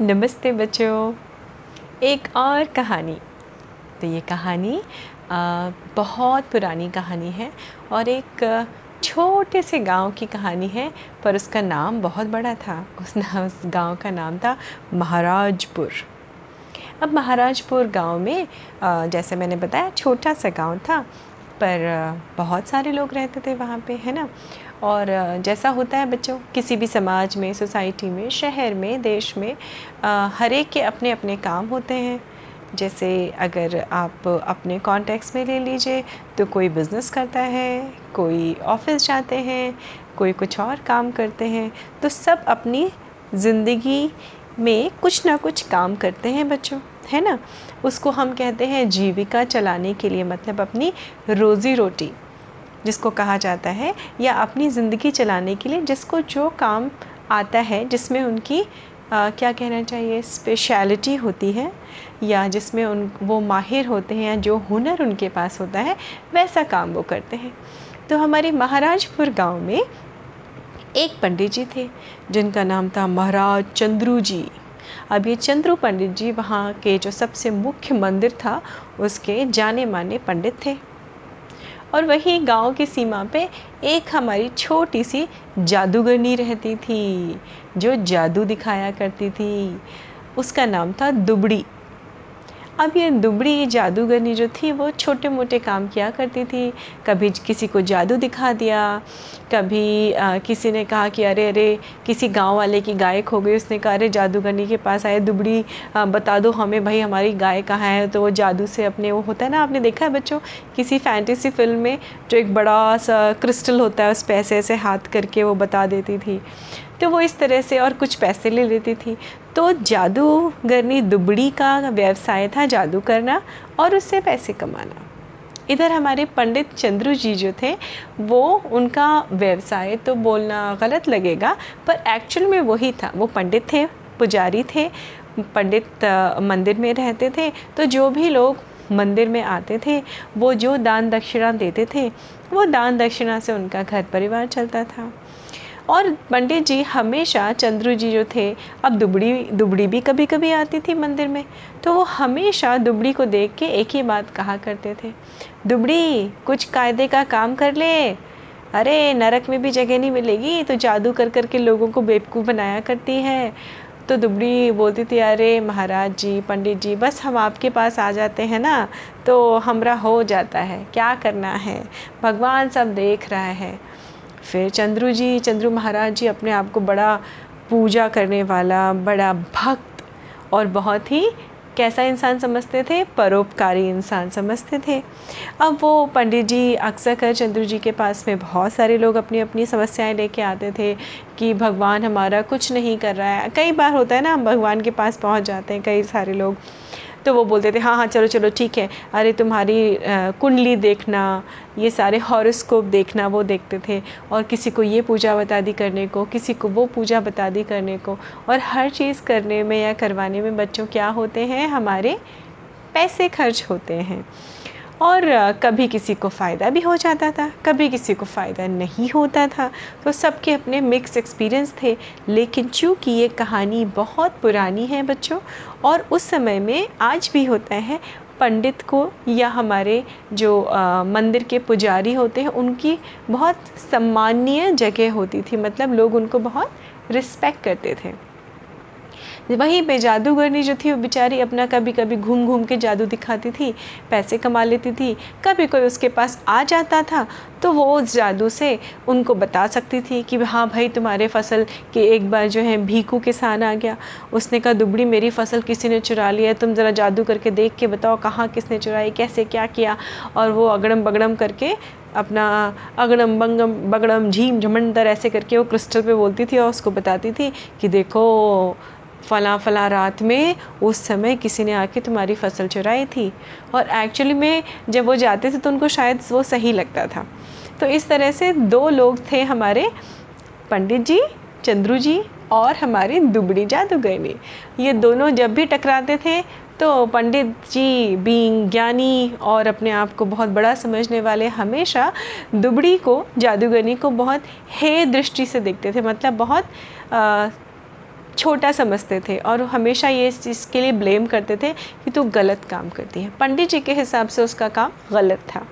नमस्ते बच्चों। एक और कहानी। तो ये कहानी आ, बहुत पुरानी कहानी है और एक छोटे से गाँव की कहानी है पर उसका नाम बहुत बड़ा था। उस नाम उस गाँव का नाम था महाराजपुर। अब महाराजपुर गाँव में आ, जैसे मैंने बताया छोटा सा गाँव था पर बहुत सारे लोग रहते थे वहाँ पे है ना? और जैसा होता है बच्चों, किसी भी समाज में, सोसाइटी में, शहर में, देश में हर एक के अपने अपने काम होते हैं। जैसे अगर आप अपने कॉन्टेक्स में ले लीजिए तो कोई बिज़नेस करता है, कोई ऑफ़िस जाते हैं, कोई कुछ और काम करते हैं तो सब अपनी ज़िंदगी में कुछ ना कुछ काम करते हैं बच्चों, है ना? उसको हम कहते हैं जीविका चलाने के लिए मतलब अपनी रोज़ी रोटी। जिसको कहा जाता है या अपनी ज़िंदगी चलाने के लिए जिसको जो काम आता है जिसमें उनकी आ, क्या कहना चाहिए स्पेशलिटी होती है या जिसमें उन वो माहिर होते हैं या जो हुनर उनके पास होता है वैसा काम वो करते हैं। तो हमारे महाराजपुर गाँव में एक पंडित जी थे जिनका नाम था महाराज चंद्रू जी। अब ये चंद्रू पंडित जी वहाँ के जो सबसे मुख्य मंदिर था उसके जाने माने पंडित थे। और वहीं गाँव की सीमा पे एक हमारी छोटी सी जादूगरनी रहती थी, जो जादू दिखाया करती थी। उसका नाम था दुबड़ी। अब ये दुबड़ी जादूगरनी जो थी वो छोटे मोटे काम किया करती थी। कभी किसी को जादू दिखा दिया कभी आ, किसी ने कहा कि अरे अरे किसी गाँव वाले की गाय खो गई उसने कहा अरे जादूगरनी के पास आए दुबड़ी आ, बता दो हमें भाई हमारी गाय कहाँ है? तो वो जादू से अपने वो होता है ना आपने देखा है बच्चों किसी फैंटेसी फ़िल्म में जो एक बड़ा सा क्रिस्टल होता है उस पैसे से हाथ करके वो बता देती थी। तो वो इस तरह से और कुछ पैसे ले लेती थी। तो जादूगरनी दुबड़ी का व्यवसाय था जादू करना और उससे पैसे कमाना। इधर हमारे पंडित चंद्रू जी जो थे, वो उनका व्यवसाय तो बोलना गलत लगेगा, पर एक्चुअल में वही था। वो पंडित थे, पुजारी थे, पंडित मंदिर में रहते थे। तो जो भी लोग मंदिर में आते थे, वो जो दान दक्षिणा देते थे, वो दान दक्षिणा से उनका घर परिवार चलता था। और पंडित जी हमेशा चंद्रू जी जो थे, अब दुबड़ी दुबड़ी भी कभी कभी आती थी मंदिर में। तो वो हमेशा दुबड़ी को देख के एक ही बात कहा करते थे। दुबड़ी, कुछ कायदे का काम कर ले। अरे, नरक में भी जगह नहीं मिलेगी तो जादू कर कर के लोगों को बेवकूफ़ बनाया करती है। तो दुबड़ी बोलती थी, अरे, महाराज जी, पंडित जी, बस हम आपके पास आ जाते हैं ना तो हमरा हो जाता है, क्या करना है? भगवान सब देख रहा है। फिर चंद्रू जी, चंद्रू महाराज जी अपने आप को बड़ा पूजा करने वाला, बड़ा भक्त और बहुत ही कैसा इंसान समझते थे? परोपकारी इंसान समझते थे। अब वो पंडित जी अक्सर कर चंद्रू जी के पास में बहुत सारे लोग अपनी अपनी समस्याएँ लेके आते थे कि भगवान हमारा कुछ नहीं कर रहा है। कई बार होता है ना, हम भगवान के पास पहुँच जाते हैं, कई सारे लोग। तो वो बोलते थे हाँ हाँ चलो चलो, ठीक है। अरे, तुम्हारी कुंडली देखना, ये सारे हॉरोस्कोप देखना, वो देखते थे। और किसी को ये पूजा बता दी करने को, किसी को वो पूजा बता दी करने को। और हर चीज़ करने में या करवाने में बच्चों क्या होते हैं? हमारे पैसे खर्च होते हैं। और कभी किसी को फ़ायदा भी हो जाता था कभी किसी को फ़ायदा नहीं होता था। तो सबके अपने मिक्स एक्सपीरियंस थे लेकिन चूँकि ये कहानी बहुत पुरानी है बच्चों और उस समय में आज भी होता है पंडित को या हमारे जो आ, मंदिर के पुजारी होते हैं उनकी बहुत सम्माननीय जगह होती थी। मतलब लोग उनको बहुत रिस्पेक्ट करते थे। वहीं पे जादूगरनी जो थी, वो बेचारी अपना कभी कभी घूम घूम के जादू दिखाती थी, पैसे कमा लेती थी। कभी कोई उसके पास आ जाता था तो वो उस जादू से उनको बता सकती थी कि हाँ भाई, तुम्हारे फ़सल के एक बार जो है भीकू किसान आ गया। उसने कहा, दुबड़ी, मेरी फ़सल किसी ने चुरा लिया तुम ज़रा जादू करके देख के बताओ कहाँ किसने चुराई, कैसे क्या किया। और वो अगड़म बगड़म करके अपना अगड़म बंगम बगड़म, झीम झमंडर ऐसे करके वो क्रिस्टल पे बोलती थी और उसको बताती थी कि देखो फ़ला फ़ला रात में उस समय किसी ने आके तुम्हारी फ़सल चुराई थी। और एक्चुअली में जब वो जाते थे तो उनको शायद वो सही लगता था। तो इस तरह से दो लोग थे हमारे पंडित जी चंद्रू जी और हमारी दुबड़ी जादूगरनी। ये दोनों जब भी टकराते थे तो पंडित जी बींग ज्ञानी और अपने आप को बहुत बड़ा समझने वाले हमेशा दुबड़ी को जादूगरनी को बहुत हे दृष्टि से देखते थे। मतलब बहुत आ, छोटा समझते थे और हमेशा ये इस चीज़ के लिए ब्लेम करते थे कि तू गलत काम करती है। पंडित जी के हिसाब से उसका काम गलत था।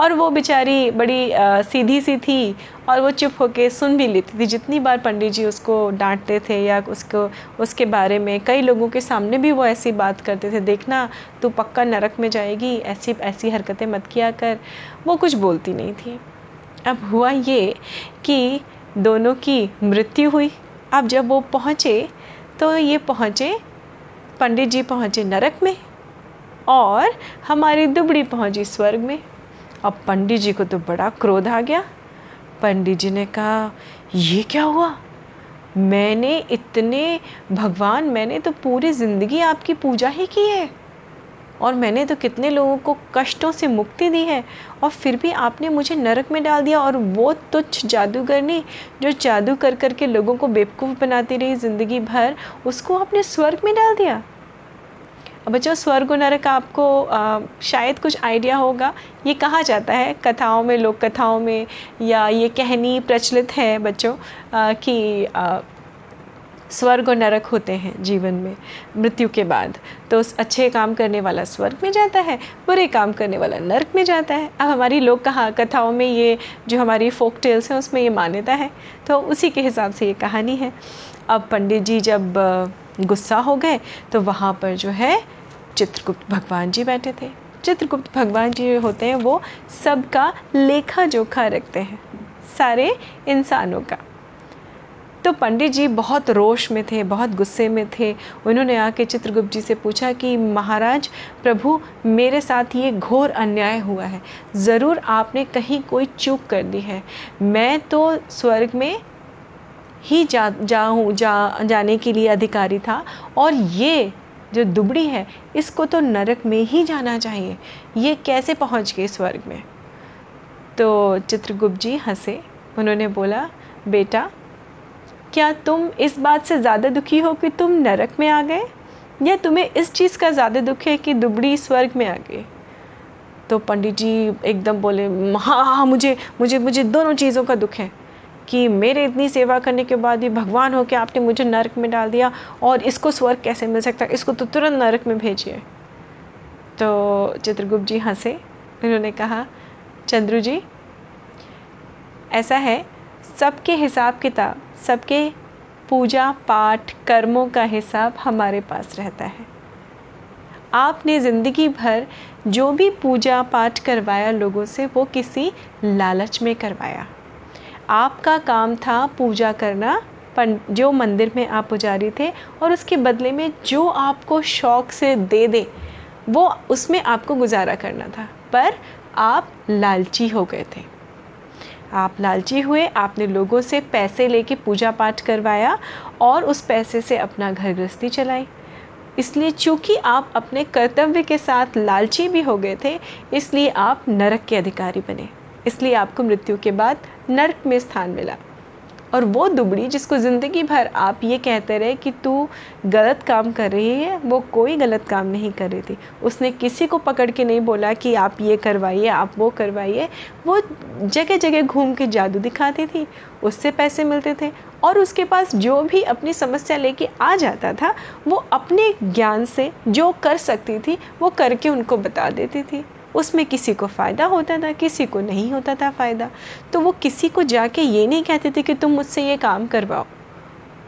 और वो बेचारी बड़ी आ, सीधी सी थी और वो चुप होके सुन भी लेती थी। जितनी बार पंडित जी उसको डांटते थे या उसको उसके बारे में कई लोगों के सामने भी वो ऐसी बात करते थे देखना तू पक्का नरक में जाएगी ऐसी ऐसी हरकतें मत किया कर। वो कुछ बोलती नहीं थी। अब हुआ ये कि दोनों की मृत्यु हुई अब जब वो पहुँचे तो ये पहुँचे पंडित जी पहुँचे नरक में और हमारी दुबड़ी पहुँची स्वर्ग में। अब पंडित जी को तो बड़ा क्रोध आ गया। पंडित जी ने कहा, ये क्या हुआ? मैंने इतने, भगवान मैंने तो पूरी ज़िंदगी आपकी पूजा ही की है। और मैंने तो कितने लोगों को कष्टों से मुक्ति दी है और फिर भी आपने मुझे नरक में डाल दिया और वो तुच्छ जादूगरनी जो जादू कर कर के लोगों को बेवकूफ़ बनाती रही ज़िंदगी भर उसको आपने स्वर्ग में डाल दिया। अब बच्चों स्वर्ग और नरक आपको आ, शायद कुछ आइडिया होगा। ये कहा जाता है कथाओं में लोक कथाओं में या ये कहनी प्रचलित है बच्चों आ, कि आ, स्वर्ग और नरक होते हैं जीवन में, मृत्यु के बाद। तो उस अच्छे काम करने वाला स्वर्ग में जाता है, बुरे काम करने वाला नरक में जाता है। अब हमारी लोक कहा कथाओं में ये, जो हमारी फोक टेल्स हैं, उसमें ये मान्यता है। तो उसी के हिसाब से ये कहानी है। अब पंडित जी जब गुस्सा हो गए तो वहाँ पर जो है, चित्रगुप्त भगवान जी बैठे थे। चित्रगुप्त भगवान जी होते हैं, वो सबका लेखा जोखा रखते हैं, सारे इंसानों का। तो पंडित जी बहुत रोष में थे, बहुत गुस्से में थे। उन्होंने आके चित्रगुप्त जी से पूछा कि, महाराज, प्रभु, मेरे साथ ये घोर अन्याय हुआ है। ज़रूर आपने कहीं कोई चूक कर दी है। मैं तो स्वर्ग में ही जा, जाऊँ, जा, जाने के लिए अधिकारी था और ये जो दुबड़ी है, इसको तो नरक में ही जाना चाहिए। ये कैसे पहुँच गए स्वर्ग में? तो चित्रगुप्त जी हंसे। उन्होंने बोला, बेटा क्या तुम इस बात से ज़्यादा दुखी हो कि तुम नरक में आ गए? या तुम्हें इस चीज़ का ज़्यादा दुख है कि दुबड़ी स्वर्ग में आ गई तो पंडित जी एकदम बोले हाँ हाँ मुझे मुझे मुझे दोनों चीज़ों का दुख है कि मेरे इतनी सेवा करने के बाद भी भगवान हो के आपने मुझे नरक में डाल दिया और इसको स्वर्ग कैसे मिल सकता? इसको तो तुरंत नरक में भेजिए। तो चित्रगुप्त जी हंसे। उन्होंने कहा, चंद्रू जी, ऐसा है, सबके हिसाब किताब सबके पूजा पाठ कर्मों का हिसाब हमारे पास रहता है। आपने ज़िंदगी भर जो भी पूजा पाठ करवाया लोगों से, वो किसी लालच में करवाया। आपका काम था पूजा करना पन जो मंदिर में आप पुजारी थे और उसके बदले में जो आपको शौक़ से दे दे, वो उसमें आपको गुजारा करना था। पर आप लालची हो गए थे। आप लालची हुए, आपने लोगों से पैसे लेके पूजा पाठ करवाया और उस पैसे से अपना घर गृहस्थी चलाई। इसलिए चूँकि आप अपने कर्तव्य के साथ लालची भी हो गए थे, इसलिए आप नरक के अधिकारी बने। इसलिए आपको मृत्यु के बाद नरक में स्थान मिला। और वो दुबड़ी जिसको ज़िंदगी भर आप ये कहते रहे कि तू गलत काम कर रही है, वो कोई गलत काम नहीं कर रही थी। उसने किसी को पकड़ के नहीं बोला कि आप ये करवाइए, आप वो करवाइए। वो जगह जगह घूम के जादू दिखाती थी, उससे पैसे मिलते थे और उसके पास जो भी अपनी समस्या लेके आ जाता था, वो अपने ज्ञान से जो कर सकती थी, वो करके उनको बता देती थी। उसमें किसी को फ़ायदा होता था, किसी को नहीं होता था फ़ायदा। तो वो किसी को जाके ये नहीं कहते थे कि तुम मुझसे ये काम करवाओ।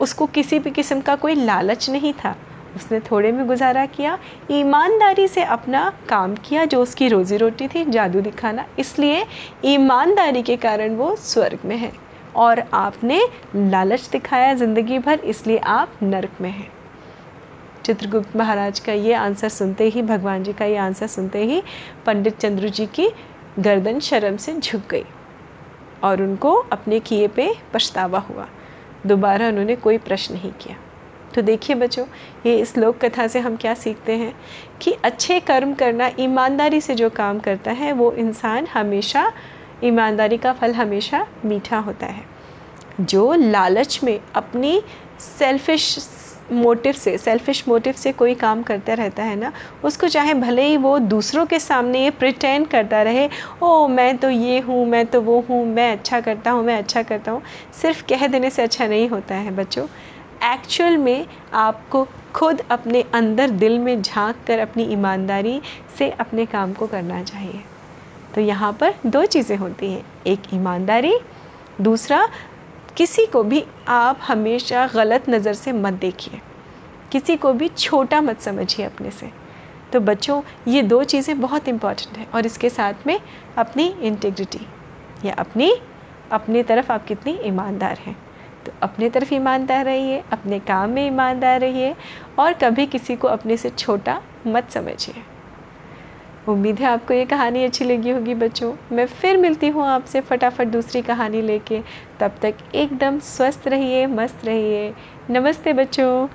उसको किसी भी किस्म का कोई लालच नहीं था। उसने थोड़े में गुजारा किया, ईमानदारी से अपना काम किया जो उसकी रोज़ी रोटी थी, जादू दिखाना। इसलिए ईमानदारी के कारण वो स्वर्ग में है और आपने लालच दिखाया ज़िंदगी भर, इसलिए आप नरक में हैं। चित्रगुप्त महाराज का ये आंसर सुनते ही, भगवान जी का ये आंसर सुनते ही पंडित चंद्र जी की गर्दन शर्म से झुक गई और उनको अपने किए पे पछतावा हुआ। दोबारा उन्होंने कोई प्रश्न नहीं किया। तो देखिए बच्चों, ये इस लोक कथा से हम क्या सीखते हैं कि अच्छे कर्म करना, ईमानदारी से जो काम करता है, वो इंसान हमेशा, ईमानदारी का फल हमेशा मीठा होता है। जो लालच में अपनी सेल्फिश मोटिव से सेल्फिश मोटिव से कोई काम करता रहता है ना, उसको चाहे भले ही वो दूसरों के सामने ये प्रिटेंड करता रहे, ओ, मैं तो ये हूँ, मैं तो वो हूँ, मैं अच्छा करता हूँ, मैं अच्छा करता हूँ, सिर्फ़ कह देने से अच्छा नहीं होता है बच्चों। एक्चुअल में आपको खुद अपने अंदर दिल में झाँक कर अपनी ईमानदारी से अपने काम को करना चाहिए। तो यहाँ पर दो चीज़ें होती हैं, एक ईमानदारी, दूसरा किसी को भी आप हमेशा गलत नज़र से मत देखिए। किसी को भी छोटा मत समझिए अपने से। तो बच्चों, ये दो चीज़ें बहुत इंपॉर्टेंट हैं और इसके साथ में अपनी इंटेग्रिटी या अपनी, अपने तरफ़ आप कितनी ईमानदार हैं। तो अपने तरफ़ ईमानदार रहिए, अपने काम में ईमानदार रहिए और कभी किसी को अपने से छोटा मत समझिए। उम्मीद है आपको ये कहानी अच्छी लगी होगी बच्चों। मैं फिर मिलती हूँ आपसे फटाफट दूसरी कहानी लेके। तब तक एकदम स्वस्थ रहिए, मस्त रहिए। नमस्ते बच्चों।